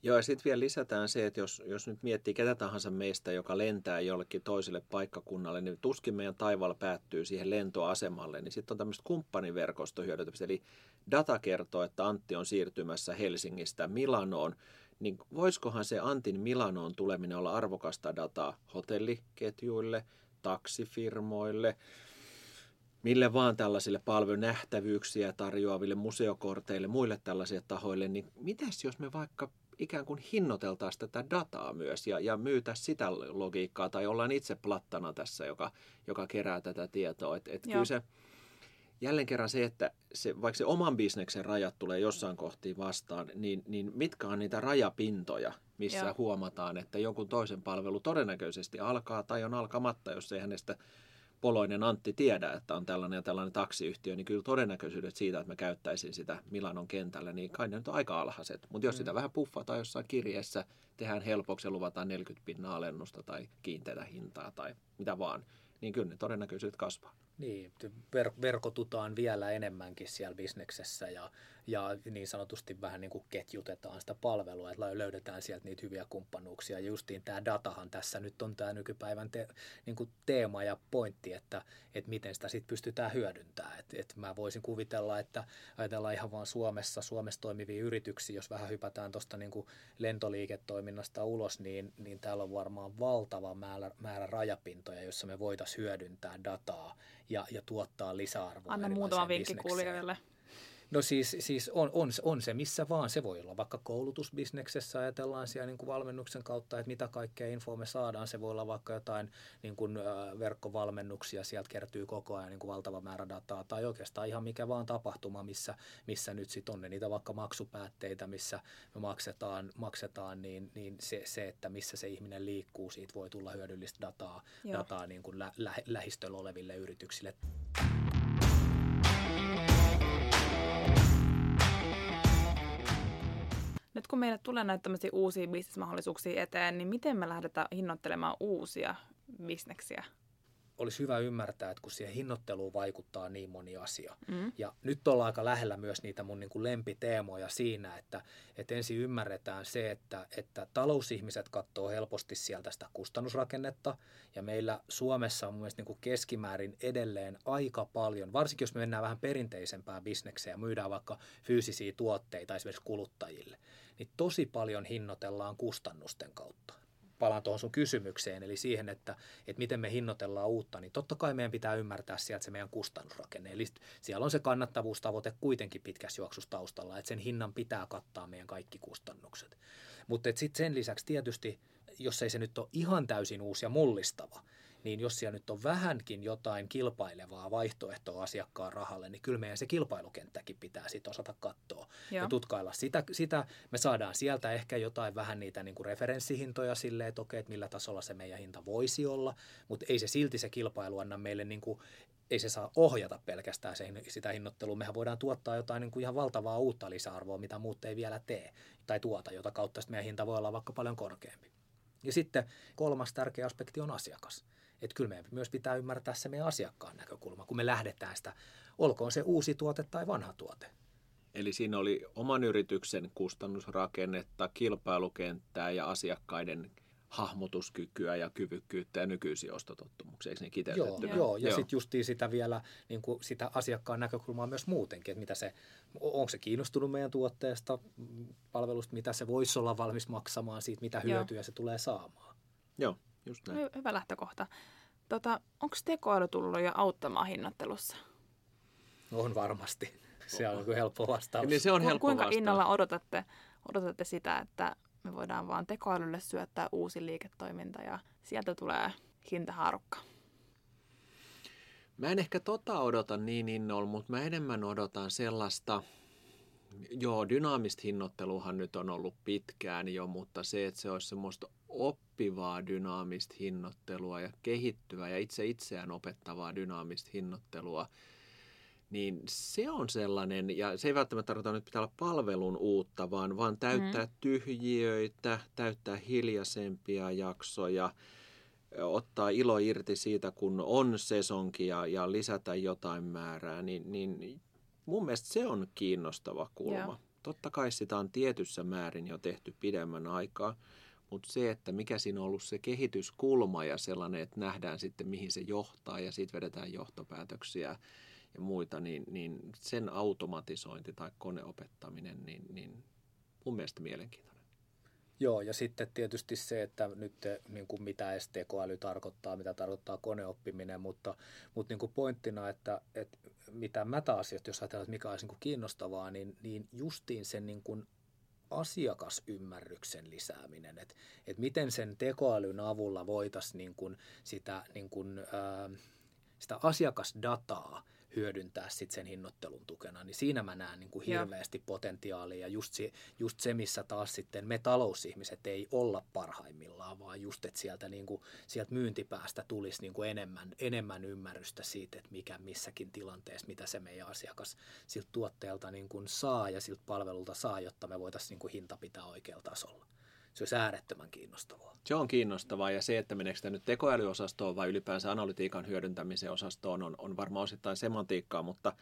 Joo, ja sitten vielä lisätään se, että jos, jos nyt miettii ketä tahansa meistä, joka lentää jollekin toiselle paikkakunnalle, niin tuskin meidän taivaalla päättyy siihen lentoasemalle, niin sitten on tämmöistä kumppaniverkostohyödyntämistä. Eli data kertoo, että Antti on siirtymässä Helsingistä Milanoon, niin voisikohan se Antin Milanoon tuleminen olla arvokasta dataa hotelliketjuille, taksifirmoille, mille vaan tällaisille palvelunähtävyyksiä tarjoaville museokorteille, muille tällaisille tahoille, niin mitäs jos me vaikka ikään kuin hinnoiteltaisiin tätä dataa myös ja, ja myytä sitä logiikkaa tai ollaan itse plattana tässä, joka, joka kerää tätä tietoa. Et, et kyllä se, jälleen kerran se, että se, vaikka se oman bisneksen rajat tulee jossain kohtiin vastaan, niin, niin mitkä on niitä rajapintoja, missä Joo. huomataan, että jonkun toisen palvelu todennäköisesti alkaa tai on alkamatta, jos ei hänestä Poloinen Antti tiedä, että on tällainen ja tällainen taksiyhtiö, niin kyllä todennäköisyydet siitä, että mä käyttäisin sitä Milanon kentällä, niin kai ne nyt on aika alhaiset. Mutta jos mm. sitä vähän puffataan jossain kirjeessä, tehdään helpoksi ja luvataan 40 pinnaa alennusta tai kiinteitä hintaa tai mitä vaan, niin kyllä ne todennäköisyydet kasvaa. Niin, ver- verkotutaan vielä enemmänkin siellä bisneksessä ja, ja niin sanotusti vähän niin kuin ketjutetaan sitä palvelua, että löydetään sieltä niitä hyviä kumppanuuksia. Ja justiin tämä datahan tässä nyt on tämä nykypäivän te, niin kuin teema ja pointti, että, että miten sitä sitten pystytään hyödyntämään. Et, et mä voisin kuvitella, että ajatellaan ihan vaan Suomessa, Suomessa toimivia yrityksiä, jos vähän hypätään tuosta niin kuin lentoliiketoiminnasta ulos, niin, niin täällä on varmaan valtava määrä, määrä rajapintoja, jossa me voitaisiin hyödyntää dataa ja, ja tuottaa lisäarvoa. Anna muutama vinkki kuulijoille. No siis, siis on, on, on se missä vaan. Se voi olla vaikka koulutusbisneksessä, ajatellaan siellä niin kuin valmennuksen kautta, että mitä kaikkea infoa me saadaan. Se voi olla vaikka jotain niin kuin, äh, verkkovalmennuksia, sieltä kertyy koko ajan niin kuin valtava määrä dataa. Tai oikeastaan ihan mikä vaan tapahtuma, missä, missä nyt sitten on ne niitä vaikka maksupäätteitä, missä me maksetaan, maksetaan niin, niin se, se, että missä se ihminen liikkuu, siitä voi tulla hyödyllistä dataa, dataa niin kuin lä, lä, lähistöllä oleville yrityksille. Kun meille tulee näitä uusia bisnesmahdollisuuksia eteen, niin miten me lähdetään hinnoittelemaan uusia bisneksiä? olisi hyvä ymmärtää, että kun siihen hinnoitteluun vaikuttaa niin moni asia. Mm. Ja nyt ollaan aika lähellä myös niitä mun niin kuin lempiteemoja siinä, että, että ensin ymmärretään se, että, että talousihmiset katsoo helposti sieltä sitä kustannusrakennetta. Ja meillä Suomessa on mun mielestä niin kuin keskimäärin edelleen aika paljon, varsinkin jos me mennään vähän perinteisempään bisnekseen ja myydään vaikka fyysisiä tuotteita esimerkiksi kuluttajille, niin tosi paljon hinnoitellaan kustannusten kautta palaan tuohon sun kysymykseen, eli siihen, että, että miten me hinnoitellaan uutta, niin totta kai meidän pitää ymmärtää sieltä se meidän kustannusrakenne. Eli siellä on se kannattavuustavoite kuitenkin pitkässä juoksussa taustalla, että sen hinnan pitää kattaa meidän kaikki kustannukset. Mutta sitten sen lisäksi tietysti, jos ei se nyt ole ihan täysin uusi ja mullistava, niin jos siellä nyt on vähänkin jotain kilpailevaa vaihtoehtoa asiakkaan rahalle, niin kyllä meidän se kilpailukenttäkin pitää sitten osata katsoa Joo. ja tutkailla. Sitä, sitä me saadaan sieltä ehkä jotain vähän niitä niin kuin referenssihintoja sille, että okei, että millä tasolla se meidän hinta voisi olla, mutta ei se silti se kilpailu anna meille niin kuin ei se saa ohjata pelkästään se, sitä hinnoittelua. Mehän voidaan tuottaa jotain niin kuin ihan valtavaa uutta lisäarvoa, mitä muut ei vielä tee tai tuota, jota kautta meidän hinta voi olla vaikka paljon korkeampi. Ja sitten kolmas tärkeä aspekti on asiakas. Että kyllä meidän myös pitää ymmärtää se meidän asiakkaan näkökulma, kun me lähdetään sitä, olkoon se uusi tuote tai vanha tuote. Eli siinä oli oman yrityksen kustannusrakennetta, kilpailukenttää ja asiakkaiden hahmotuskykyä ja kyvykkyyttä ja nykyisiä ostotottumuksia, eikö niin Joo, joo, ja sitten justiin sitä vielä niin kuin sitä asiakkaan näkökulmaa myös muutenkin, että mitä se, onko se kiinnostunut meidän tuotteesta, palvelusta, mitä se voisi olla valmis maksamaan siitä, mitä hyötyä joo. se tulee saamaan. Joo, just näin. Hy- hyvä lähtökohta. Tota, onko tekoäly tullut jo auttamaan hinnoittelussa? On varmasti. Se on helppo vastaus. Niin se on helppo Kuinka vastaus. innolla odotatte, odotatte sitä, että me voidaan vaan tekoälylle syöttää uusi liiketoiminta ja sieltä tulee hintahaarukka? Mä en ehkä tota odota niin innolla, mutta mä enemmän odotan sellaista, joo, dynaamista hinnoitteluhan nyt on ollut pitkään jo, mutta se, että se olisi semmoista oppivaa dynaamista hinnoittelua ja kehittyvää ja itse itseään opettavaa dynaamista hinnoittelua, niin se on sellainen, ja se ei välttämättä tarkoita nyt pitää olla palvelun uutta, vaan, vaan täyttää mm. tyhjiöitä, täyttää hiljaisempia jaksoja, ottaa ilo irti siitä, kun on sesonki ja, ja lisätä jotain määrää, niin, niin mun mielestä se on kiinnostava kulma. Yeah. Totta kai sitä on tietyssä määrin jo tehty pidemmän aikaa, mutta se, että mikä siinä on ollut se kehityskulma ja sellainen, että nähdään sitten mihin se johtaa ja siitä vedetään johtopäätöksiä ja muita, niin, niin sen automatisointi tai koneopettaminen, niin, niin mun mielestä mielenkiintoinen. Joo, ja sitten tietysti se, että nyt niin kuin mitä STKäly tarkoittaa, mitä tarkoittaa koneoppiminen, mutta, mutta niin kuin pointtina, että, että mitä mä taas, jos ajatellaan, että mikä olisi niin kuin kiinnostavaa, niin, niin justiin sen niin kuin asiakasymmärryksen lisääminen, että, että miten sen tekoälyn avulla voitaisiin niin kuin sitä, niin kuin, ää, sitä asiakasdataa hyödyntää sit sen hinnoittelun tukena, niin siinä mä näen niin kuin hirveästi Joo. potentiaalia. Ja just se, just se, missä taas sitten me talousihmiset ei olla parhaimmillaan, vaan just, että sieltä, niin kuin, sieltä myyntipäästä tulisi niin kuin enemmän, enemmän ymmärrystä siitä, että mikä missäkin tilanteessa, mitä se meidän asiakas siltä tuotteelta niin kuin saa ja siltä palvelulta saa, jotta me voitaisiin niin kuin hinta pitää oikealla tasolla se olisi äärettömän kiinnostavaa. Se on kiinnostavaa ja se, että meneekö sitä nyt tekoälyosastoon vai ylipäänsä analytiikan hyödyntämisen osastoon on, on varmaan osittain semantiikkaa, mutta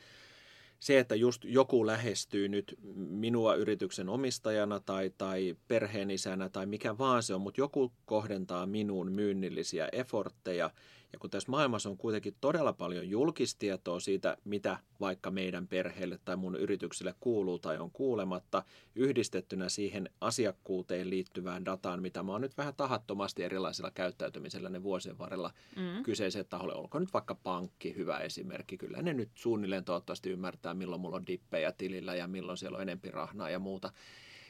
se, että just joku lähestyy nyt minua yrityksen omistajana tai, tai perheenisänä tai mikä vaan se on, mutta joku kohdentaa minuun myynnillisiä effortteja Ja kun tässä maailmassa on kuitenkin todella paljon julkistietoa siitä, mitä vaikka meidän perheelle tai mun yritykselle kuuluu tai on kuulematta, yhdistettynä siihen asiakkuuteen liittyvään dataan, mitä mä oon nyt vähän tahattomasti erilaisilla käyttäytymisellä ne vuosien varrella mm. kyseiseen taholle. Olkoon nyt vaikka pankki hyvä esimerkki. Kyllä ne nyt suunnilleen toivottavasti ymmärtää, milloin mulla on dippejä tilillä ja milloin siellä on enempi rahnaa ja muuta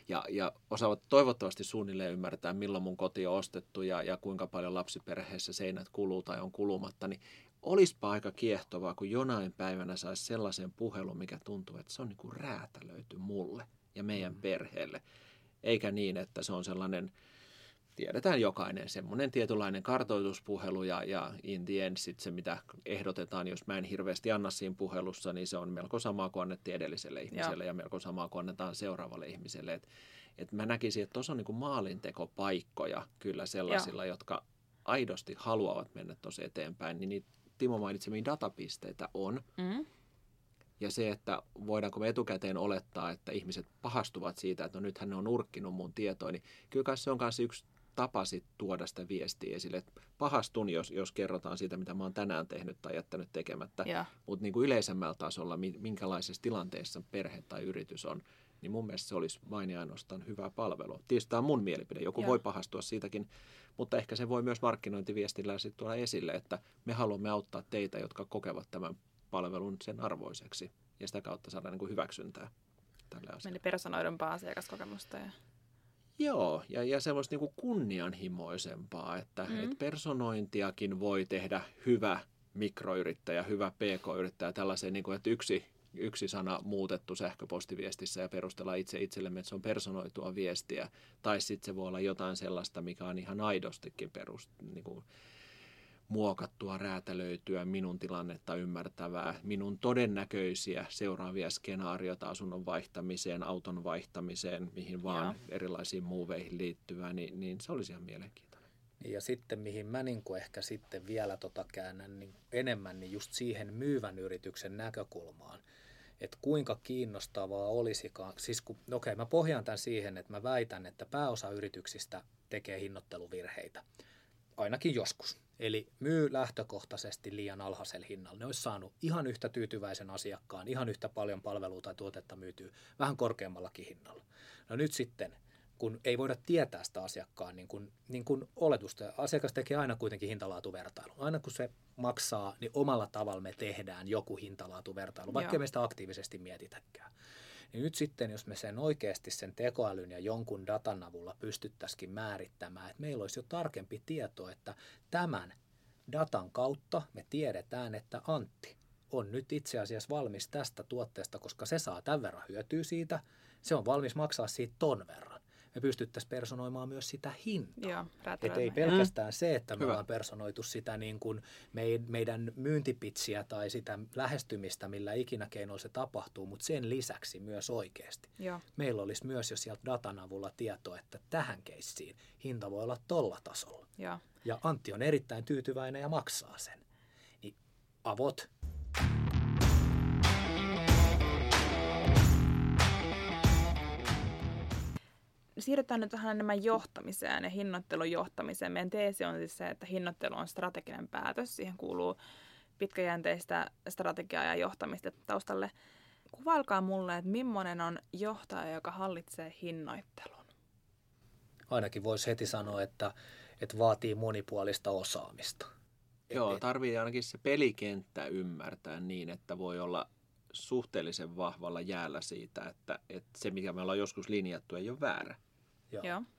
ja, ja osaavat toivottavasti suunnilleen ymmärtää, milloin mun koti on ostettu ja, ja kuinka paljon lapsiperheessä seinät kuluu tai on kulumatta, niin olisipa aika kiehtovaa, kun jonain päivänä saisi sellaisen puhelun, mikä tuntuu, että se on niin kuin räätälöity mulle ja meidän mm. perheelle. Eikä niin, että se on sellainen tiedetään jokainen semmoinen tietynlainen kartoituspuhelu ja, ja in the end sit se, mitä ehdotetaan, jos mä en hirveästi anna siinä puhelussa, niin se on melko sama kuin annettiin edelliselle ihmiselle ja, ja melko sama kuin annetaan seuraavalle ihmiselle. Et, et mä näkisin, että tuossa on niin maalintekopaikkoja kyllä sellaisilla, ja. jotka aidosti haluavat mennä tosi eteenpäin, niin niitä Timo mainitsemiin datapisteitä on. Mm. Ja se, että voidaanko me etukäteen olettaa, että ihmiset pahastuvat siitä, että no nythän ne on urkkinut mun tietoa, niin kyllä se on myös yksi tapa sit tuoda sitä viestiä esille. Et pahastun, jos, jos kerrotaan siitä, mitä mä oon tänään tehnyt tai jättänyt tekemättä, mutta niin kuin yleisemmällä tasolla, minkälaisessa tilanteessa perhe tai yritys on, niin mun mielestä se olisi vain ja ainoastaan hyvä palvelu. Tietysti tämä on mun mielipide, joku ja. voi pahastua siitäkin, mutta ehkä se voi myös markkinointiviestillä sitten tuoda esille, että me haluamme auttaa teitä, jotka kokevat tämän palvelun sen arvoiseksi ja sitä kautta saada niin kuin hyväksyntää tälle asialle. Eli personoidumpaa asiakaskokemusta. Ja... Joo, ja, ja semmoista niin kuin kunnianhimoisempaa, että mm. et personointiakin voi tehdä hyvä mikroyrittäjä, hyvä pk-yrittäjä, tällaisen, niin kuin, että yksi, yksi sana muutettu sähköpostiviestissä ja perustella itse itsellemme, että se on personoitua viestiä, tai sitten se voi olla jotain sellaista, mikä on ihan aidostikin perust, niin kuin, muokattua, räätälöityä, minun tilannetta ymmärtävää, minun todennäköisiä seuraavia skenaarioita asunnon vaihtamiseen, auton vaihtamiseen, mihin vaan Joo. erilaisiin muuveihin liittyvää, niin, niin se olisi ihan mielenkiintoinen. Niin ja sitten mihin mä niin kuin ehkä sitten vielä tota käännän niin enemmän, niin just siihen myyvän yrityksen näkökulmaan, että kuinka kiinnostavaa olisikaan. Siis kun, okei, mä pohjaan tämän siihen, että mä väitän, että pääosa yrityksistä tekee hinnoitteluvirheitä. Ainakin joskus Eli myy lähtökohtaisesti liian alhaisella hinnalla. Ne olisi saanut ihan yhtä tyytyväisen asiakkaan, ihan yhtä paljon palvelua tai tuotetta myytyy vähän korkeammallakin hinnalla. No nyt sitten, kun ei voida tietää sitä asiakkaan niin kuin, niin kuin oletusta. Asiakas tekee aina kuitenkin hintalaatuvertailu. Aina kun se maksaa, niin omalla tavalla me tehdään joku hintalaatuvertailu, vaikka me sitä aktiivisesti mietitäkään. Niin nyt sitten, jos me sen oikeasti sen tekoälyn ja jonkun datan avulla pystyttäisikin määrittämään, että meillä olisi jo tarkempi tieto, että tämän datan kautta me tiedetään, että Antti on nyt itse asiassa valmis tästä tuotteesta, koska se saa tämän verran hyötyä siitä, se on valmis maksaa siitä ton verran me pystyttäisiin personoimaan myös sitä hintaa. Joo, Et ei pelkästään mm. se, että me Hyvä. ollaan personoitu sitä niin kuin meidän myyntipitsiä tai sitä lähestymistä, millä ikinä keinoilla se tapahtuu, mutta sen lisäksi myös oikeasti. Joo. Meillä olisi myös jo sieltä datan avulla tietoa, että tähän keissiin hinta voi olla tolla tasolla. Joo. Ja Antti on erittäin tyytyväinen ja maksaa sen. Niin avot siirrytään nyt vähän enemmän johtamiseen ja hinnoittelun johtamiseen. Meidän teesi on siis se, että hinnoittelu on strateginen päätös. Siihen kuuluu pitkäjänteistä strategiaa ja johtamista taustalle. Kuvailkaa mulle, että millainen on johtaja, joka hallitsee hinnoittelun? Ainakin voisi heti sanoa, että, että vaatii monipuolista osaamista. Joo, tarvii ainakin se pelikenttä ymmärtää niin, että voi olla suhteellisen vahvalla jäällä siitä, että, että se, mikä me ollaan joskus linjattu, ei ole väärä. Joo. Joo.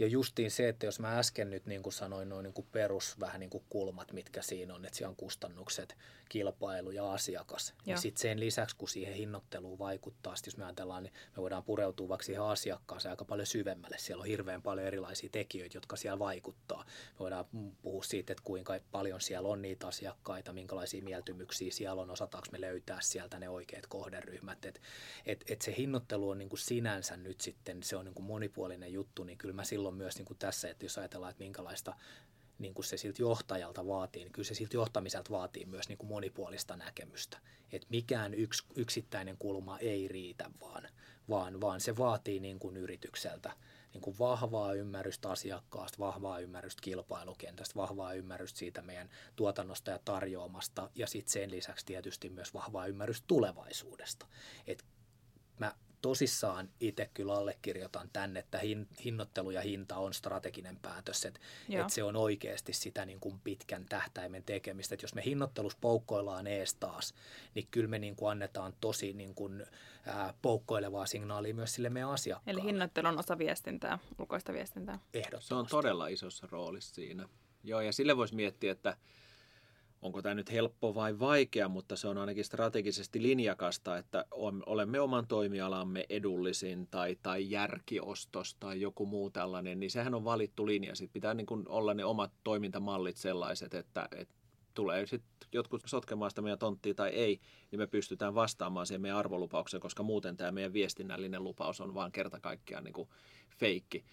Ja justiin se, että jos mä äsken nyt niin kuin sanoin noin niin kuin perus vähän niin kuin kulmat, mitkä siinä on, että siellä on kustannukset, kilpailu ja asiakas. Niin Joo. Ja sitten sen lisäksi, kun siihen hinnoitteluun vaikuttaa, jos me ajatellaan, niin me voidaan pureutua vaikka siihen asiakkaaseen aika paljon syvemmälle. Siellä on hirveän paljon erilaisia tekijöitä, jotka siellä vaikuttaa. Me voidaan puhua siitä, että kuinka paljon siellä on niitä asiakkaita, minkälaisia mieltymyksiä siellä on, osataanko me löytää sieltä ne oikeat kohderyhmät. Että et, et se hinnoittelu on niin kuin sinänsä nyt sitten, se on niin kuin monipuolinen juttu, niin kyllä mä silloin silloin myös niin kuin tässä, että jos ajatellaan, että minkälaista niin kuin se siltä johtajalta vaatii, niin kyllä se siltä johtamiselta vaatii myös niin kuin monipuolista näkemystä. Että mikään yks, yksittäinen kulma ei riitä, vaan, vaan, vaan se vaatii niin kuin yritykseltä niin kuin vahvaa ymmärrystä asiakkaasta, vahvaa ymmärrystä kilpailukentästä, vahvaa ymmärrystä siitä meidän tuotannosta ja tarjoamasta ja sitten sen lisäksi tietysti myös vahvaa ymmärrystä tulevaisuudesta. Et mä tosissaan itse kyllä allekirjoitan tänne, että hin, hinnoittelu ja hinta on strateginen päätös, että et se on oikeasti sitä niin kuin pitkän tähtäimen tekemistä. Et jos me hinnoittelus poukkoillaan ees taas, niin kyllä me niin kuin annetaan tosi niin kuin, ää, poukkoilevaa signaalia myös sille meidän asiakkaalle. Eli hinnoittelu on osa viestintää, ulkoista viestintää. Ehdottomasti. Se on todella isossa roolissa siinä. Joo, ja sille voisi miettiä, että onko tämä nyt helppo vai vaikea, mutta se on ainakin strategisesti linjakasta, että olemme oman toimialamme edullisin tai, tai järkiostos tai joku muu tällainen, niin sehän on valittu linja. Sitten pitää niin kuin olla ne omat toimintamallit sellaiset, että, että tulee sitten jotkut sotkemaan sitä meidän tonttia tai ei, niin me pystytään vastaamaan siihen meidän arvolupaukseen, koska muuten tämä meidän viestinnällinen lupaus on vaan kerta kaikkiaan niin kuin feikki.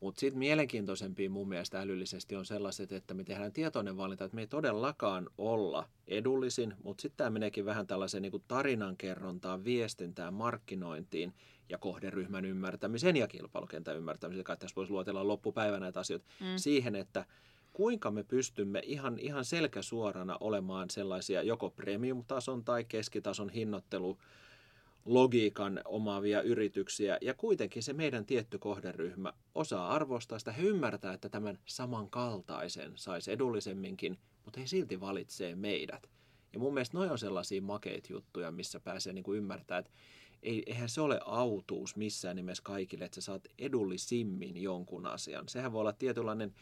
Mutta sitten mielenkiintoisempi mun mielestä älyllisesti on sellaiset, että me tehdään tietoinen valinta, että me ei todellakaan olla edullisin, mutta sitten tämä meneekin vähän tällaiseen niin tarinankerrontaan, viestintään, markkinointiin ja kohderyhmän ymmärtämisen ja kilpailukentän ymmärtämisen. Kai tässä voisi luotella loppupäivänä näitä asioita mm. siihen, että kuinka me pystymme ihan, ihan selkäsuorana olemaan sellaisia joko premium-tason tai keskitason hinnoittelu logiikan omaavia yrityksiä ja kuitenkin se meidän tietty kohderyhmä osaa arvostaa sitä. He ymmärtää, että tämän samankaltaisen saisi edullisemminkin, mutta he silti valitsee meidät. Ja mun mielestä noin on sellaisia makeita juttuja, missä pääsee niin kuin ymmärtää, että ei, eihän se ole autuus missään nimessä kaikille, että sä saat edullisimmin jonkun asian. Sehän voi olla tietynlainen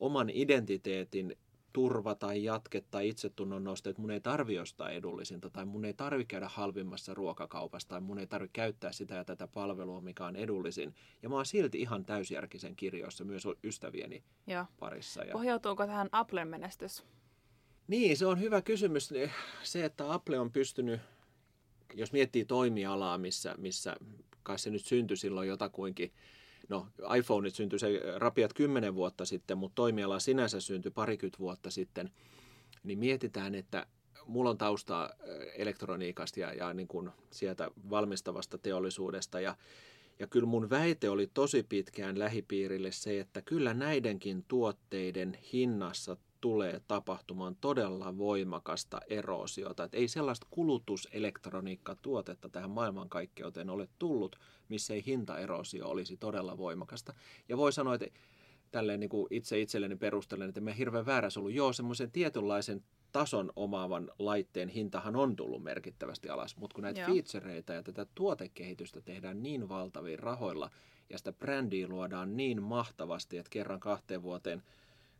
oman identiteetin turva tai jatke tai itsetunnon nosto, että mun ei tarvi ostaa edullisinta tai mun ei tarvi käydä halvimmassa ruokakaupassa tai mun ei tarvi käyttää sitä ja tätä palvelua, mikä on edullisin. Ja mä oon silti ihan täysjärkisen kirjoissa myös ystävieni ja. parissa. Ja... Pohjautuuko tähän Applen menestys? Niin, se on hyvä kysymys. Se, että Apple on pystynyt, jos miettii toimialaa, missä, missä kai se nyt syntyi silloin jotakuinkin no iPhone syntyi se rapiat kymmenen vuotta sitten, mutta toimiala sinänsä syntyi parikymmentä vuotta sitten, niin mietitään, että mulla on taustaa elektroniikasta ja, ja niin kuin sieltä valmistavasta teollisuudesta ja ja kyllä mun väite oli tosi pitkään lähipiirille se, että kyllä näidenkin tuotteiden hinnassa tulee tapahtumaan todella voimakasta eroosiota. Että ei sellaista kulutuselektroniikkatuotetta tähän maailmankaikkeuteen ole tullut, missä ei hintaeroosio olisi todella voimakasta. Ja voi sanoa, että tälleen niin kuin itse itselleni perustelen, että me hirveän väärässä ollut. Joo, semmoisen tietynlaisen tason omaavan laitteen hintahan on tullut merkittävästi alas, mutta kun näitä Joo. featureita ja tätä tuotekehitystä tehdään niin valtavilla rahoilla ja sitä brändiä luodaan niin mahtavasti, että kerran kahteen vuoteen –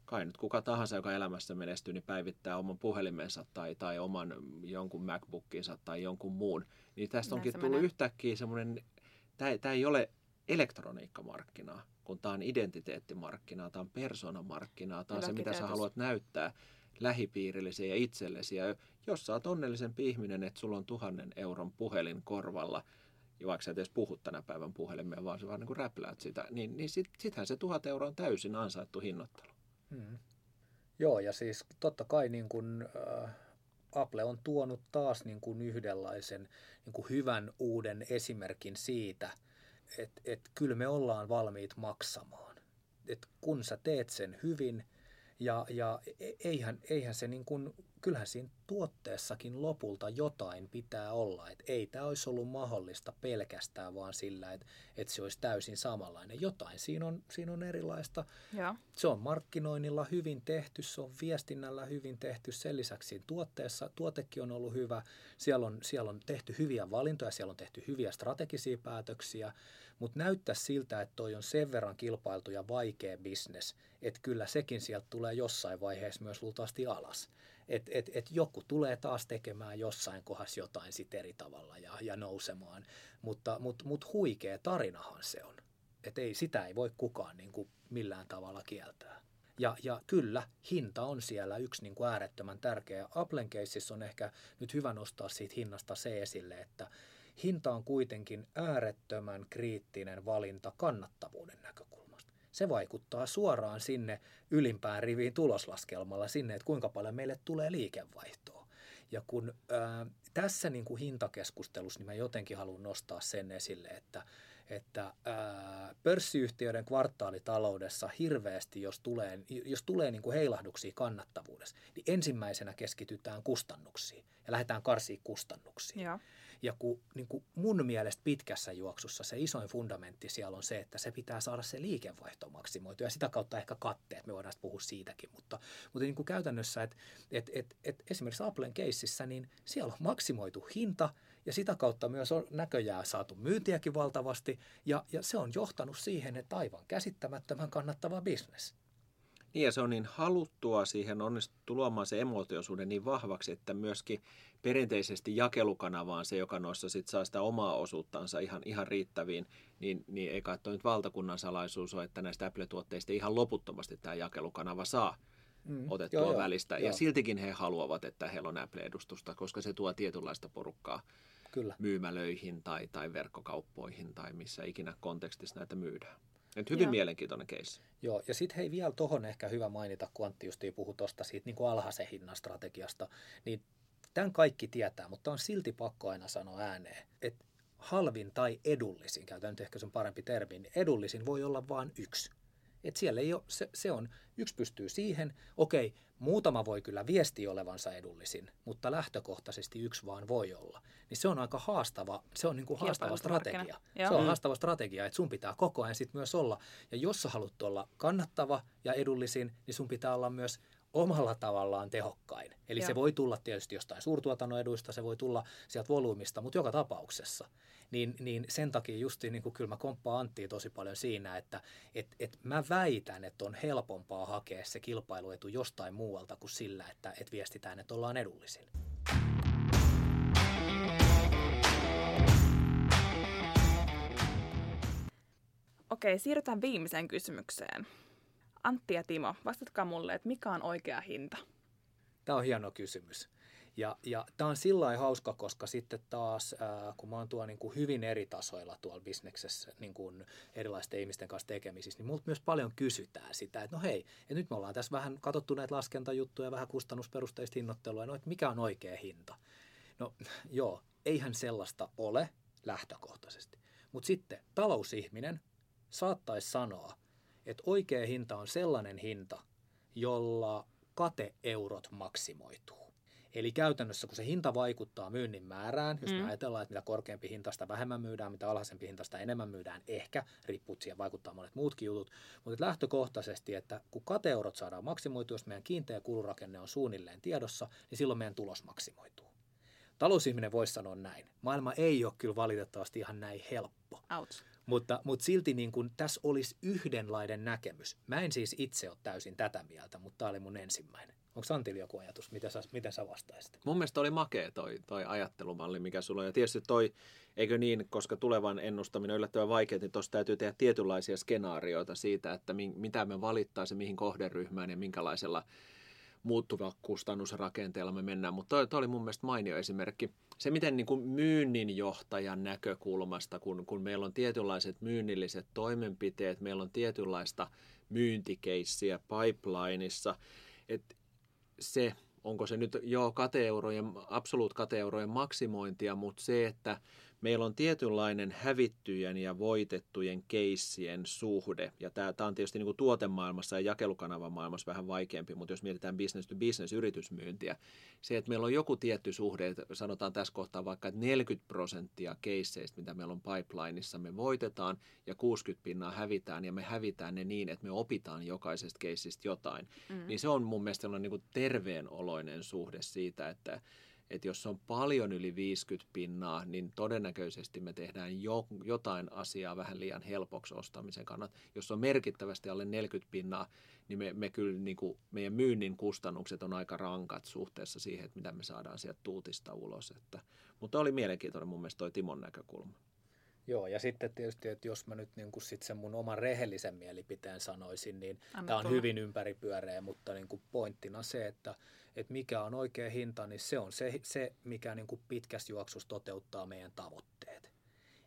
kai nyt kuka tahansa, joka elämässä menestyy, niin päivittää oman puhelimensa tai, tai oman jonkun MacBookinsa tai jonkun muun. Niin tästä onkin tullut menee. yhtäkkiä semmoinen, tämä ei ole elektroniikkamarkkinaa, kun tämä on identiteettimarkkinaa, tämä on persoonamarkkinaa, tämä on se, mitä sä haluat näyttää lähipiirillesi ja itsellesi. Ja jos sä oot onnellisempi ihminen, että sulla on tuhannen euron puhelin korvalla, ja vaikka sä et edes puhu tänä päivän puhelimeen, vaan sä vaan niin räpläät sitä, niin, niin sit, sittenhän se tuhat euroa on täysin ansaittu hinnoittelu. Hmm. Joo, ja siis totta kai niin kuin, äh, Apple on tuonut taas niin kuin yhdenlaisen niin kuin hyvän uuden esimerkin siitä, että et kyllä me ollaan valmiit maksamaan. Et kun sä teet sen hyvin, ja, ja e, eihän, eihän se niin kuin, kyllähän siinä tuotteessakin lopulta jotain pitää olla. Että ei tämä olisi ollut mahdollista pelkästään vaan sillä, että, että se olisi täysin samanlainen. Jotain siinä on, siinä on erilaista. Ja. Se on markkinoinnilla hyvin tehty, se on viestinnällä hyvin tehty. Sen lisäksi siinä tuotteessa, tuotekin on ollut hyvä. Siellä on, siellä on tehty hyviä valintoja, siellä on tehty hyviä strategisia päätöksiä. Mutta näyttää siltä, että toi on sen verran kilpailtu ja vaikea bisnes, että kyllä sekin sieltä tulee jossain vaiheessa myös luultavasti alas että et, et joku tulee taas tekemään jossain kohdassa jotain sit eri tavalla ja, ja nousemaan, mutta mut, mut huikea tarinahan se on. Että ei, sitä ei voi kukaan niin kuin millään tavalla kieltää. Ja, ja kyllä, hinta on siellä yksi niin kuin äärettömän tärkeä. Applen caseissa on ehkä nyt hyvä nostaa siitä hinnasta se esille, että hinta on kuitenkin äärettömän kriittinen valinta kannattavuuden näkökulmasta se vaikuttaa suoraan sinne ylimpään riviin tuloslaskelmalla sinne, että kuinka paljon meille tulee liikevaihtoa. Ja kun ää, tässä niin kuin hintakeskustelussa, niin mä jotenkin haluan nostaa sen esille, että että ää, pörssiyhtiöiden kvartaalitaloudessa hirveästi, jos tulee, jos tulee niin kuin heilahduksia kannattavuudessa, niin ensimmäisenä keskitytään kustannuksiin ja lähdetään karsiin kustannuksia. Ja. Ja kun, niin kuin mun mielestä pitkässä juoksussa se isoin fundamentti siellä on se, että se pitää saada se liikevaihto maksimoitu ja sitä kautta ehkä katteet, me voidaan puhua siitäkin, mutta, mutta niin kuin käytännössä, että et, et, et esimerkiksi Applen keississä, niin siellä on maksimoitu hinta ja sitä kautta myös on näköjään saatu myyntiäkin valtavasti. Ja, ja se on johtanut siihen, että aivan käsittämättömän kannattava bisnes. Niin ja se on niin haluttua siihen onnistu luomaan se emootiosuuden niin vahvaksi, että myöskin perinteisesti jakelukanava on se, joka noissa sit saa sitä omaa osuuttansa ihan, ihan riittäviin, niin, niin ei kai nyt valtakunnan salaisuus ole, että näistä Apple-tuotteista ihan loputtomasti tämä jakelukanava saa mm. otettua joo, välistä. Joo, ja joo. siltikin he haluavat, että heillä on Apple-edustusta, koska se tuo tietynlaista porukkaa Kyllä. myymälöihin tai, tai verkkokauppoihin tai missä ikinä kontekstissa näitä myydään. Et hyvin Joo. mielenkiintoinen keissi. Joo, ja sitten hei vielä tuohon ehkä hyvä mainita, kun Antti justiin puhui tuosta siitä niin kuin alhaisen hinnan strategiasta, niin tämän kaikki tietää, mutta on silti pakko aina sanoa ääneen, että halvin tai edullisin, käytän nyt ehkä sen parempi termi, niin edullisin voi olla vain yksi. Et siellä ei ole, se, se on, yksi pystyy siihen, okei, muutama voi kyllä viesti olevansa edullisin, mutta lähtökohtaisesti yksi vaan voi olla. Niin se on aika haastava, se on niin kuin haastava strategia. Se on mm. haastava strategia, että sun pitää koko ajan sitten myös olla, ja jos sä haluat olla kannattava ja edullisin, niin sun pitää olla myös omalla tavallaan tehokkain. Eli Joo. se voi tulla tietysti jostain suurtuotannon eduista, se voi tulla sieltä volyymista, mutta joka tapauksessa. Niin, niin sen takia justiin niin kuin kyllä mä komppaan Anttiin tosi paljon siinä, että et, et mä väitän, että on helpompaa hakea se kilpailuetu jostain muualta kuin sillä, että et viestitään, että ollaan edullisin. Okei, siirrytään viimeiseen kysymykseen. Antti ja Timo, vastatkaa mulle, että mikä on oikea hinta? Tämä on hieno kysymys. Ja, ja tämä on sillä hauska, koska sitten taas, ää, kun mä oon tuolla niin kuin hyvin eri tasoilla tuolla bisneksessä niin kuin erilaisten ihmisten kanssa tekemisissä, niin multa myös paljon kysytään sitä, että no hei, että nyt me ollaan tässä vähän katsottu näitä laskentajuttuja, vähän kustannusperusteista hinnoittelua, no että mikä on oikea hinta? No joo, eihän sellaista ole lähtökohtaisesti. Mutta sitten talousihminen saattaisi sanoa, että oikea hinta on sellainen hinta, jolla kateeurot maksimoituu. Eli käytännössä, kun se hinta vaikuttaa myynnin määrään, jos mm. me ajatellaan, että mitä korkeampi hintasta vähemmän myydään, mitä alhaisempi hintasta enemmän myydään, ehkä, riippuu siihen vaikuttaa monet muutkin jutut, mutta lähtökohtaisesti, että kun kateurot saadaan maksimoitua, jos meidän kiinteä kulurakenne on suunnilleen tiedossa, niin silloin meidän tulos maksimoituu. Talousihminen voisi sanoa näin. Maailma ei ole kyllä valitettavasti ihan näin helppo. Out. Mutta, mutta silti niin kuin, tässä olisi yhdenlainen näkemys. Mä en siis itse ole täysin tätä mieltä, mutta tämä oli mun ensimmäinen. Onko Antilla joku ajatus, miten sä, miten sä vastaisit? Mun mielestä oli makea toi, toi ajattelumalli, mikä sulla on. Ja tietysti toi, eikö niin, koska tulevan ennustaminen on yllättävän vaikeaa, niin tuossa täytyy tehdä tietynlaisia skenaarioita siitä, että mi, mitä me valittaisiin, mihin kohderyhmään ja minkälaisella muuttuva kustannusrakenteella me mennään, mutta toi, oli mun mielestä mainio esimerkki. Se, miten niin kuin myynnin johtajan näkökulmasta, kun, kun meillä on tietynlaiset myynnilliset toimenpiteet, meillä on tietynlaista myyntikeissiä pipelineissa, että se, onko se nyt jo kateeurojen, absoluut kateeurojen maksimointia, mutta se, että meillä on tietynlainen hävittyjen ja voitettujen keissien suhde. Ja tämä, tämä on tietysti niin kuin tuotemaailmassa ja jakelukanavan maailmassa vähän vaikeampi, mutta jos mietitään business to business yritysmyyntiä, se, että meillä on joku tietty suhde, että sanotaan tässä kohtaa vaikka, että 40 prosenttia keisseistä, mitä meillä on pipelineissa, me voitetaan ja 60 pinnaa hävitään ja me hävitään ne niin, että me opitaan jokaisesta keissistä jotain. Mm. Niin se on mun mielestä niin kuin terveenoloinen suhde siitä, että että jos on paljon yli 50 pinnaa, niin todennäköisesti me tehdään jo, jotain asiaa vähän liian helpoksi ostamisen kannalta. Jos on merkittävästi alle 40 pinnaa, niin me, me kyllä niin kuin, meidän myynnin kustannukset on aika rankat suhteessa siihen, että mitä me saadaan sieltä tuutista ulos. Että, mutta oli mielenkiintoinen mun mielestä toi Timon näkökulma. Joo, ja sitten tietysti, että jos mä nyt niin kuin sit sen mun oman rehellisen mielipiteen sanoisin, niin tämä on hyvin ympäripyöreä, mutta niin kuin pointtina se, että, että mikä on oikea hinta, niin se on se, se mikä niin kuin pitkässä juoksussa toteuttaa meidän tavoitteet.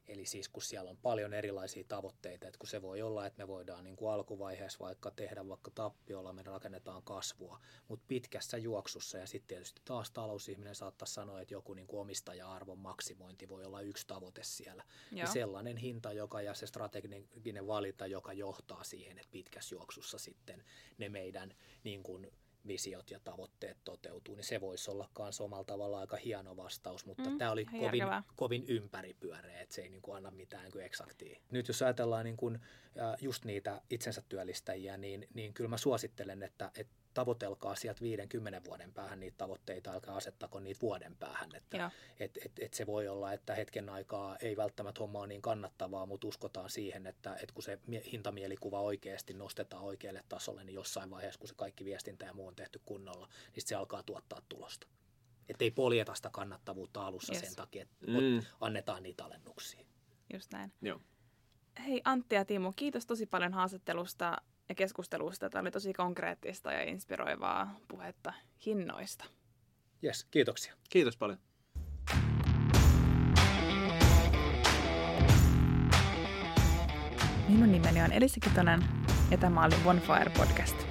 Eli siis kun siellä on paljon erilaisia tavoitteita, että kun se voi olla, että me voidaan niin kuin alkuvaiheessa vaikka tehdä vaikka tappiolla, me rakennetaan kasvua, mutta pitkässä juoksussa ja sitten tietysti taas talousihminen saattaa sanoa, että joku niin kuin omistaja-arvon maksimointi voi olla yksi tavoite siellä. Ja sellainen hinta joka, ja se strateginen valinta, joka johtaa siihen, että pitkässä juoksussa sitten ne meidän niin kuin visiot ja tavoitteet toteutuu, niin se voisi olla myös omalla tavalla aika hieno vastaus, mutta mm, tämä oli kovin, kovin ympäripyöreä, että se ei niin kuin anna mitään kuin eksaktia. Nyt jos ajatellaan niin kuin, just niitä itsensä työllistäjiä, niin, niin kyllä mä suosittelen, että, että tavoitelkaa sieltä 50 vuoden päähän niitä tavoitteita, älkää asettako niitä vuoden päähän. Että et, et, et se voi olla, että hetken aikaa ei välttämättä homma ole niin kannattavaa, mutta uskotaan siihen, että et kun se hintamielikuva oikeasti nostetaan oikealle tasolle, niin jossain vaiheessa, kun se kaikki viestintä ja muu on tehty kunnolla, niin se alkaa tuottaa tulosta. Että ei poljeta sitä kannattavuutta alussa yes. sen takia, että mm. annetaan niitä alennuksia. Just näin. Joo. Hei Antti ja Timo, kiitos tosi paljon haastattelusta ja keskustelusta. Tämä oli tosi konkreettista ja inspiroivaa puhetta hinnoista. Yes, kiitoksia. Kiitos paljon. Minun nimeni on Elisa Kitonen ja tämä oli Bonfire Podcast.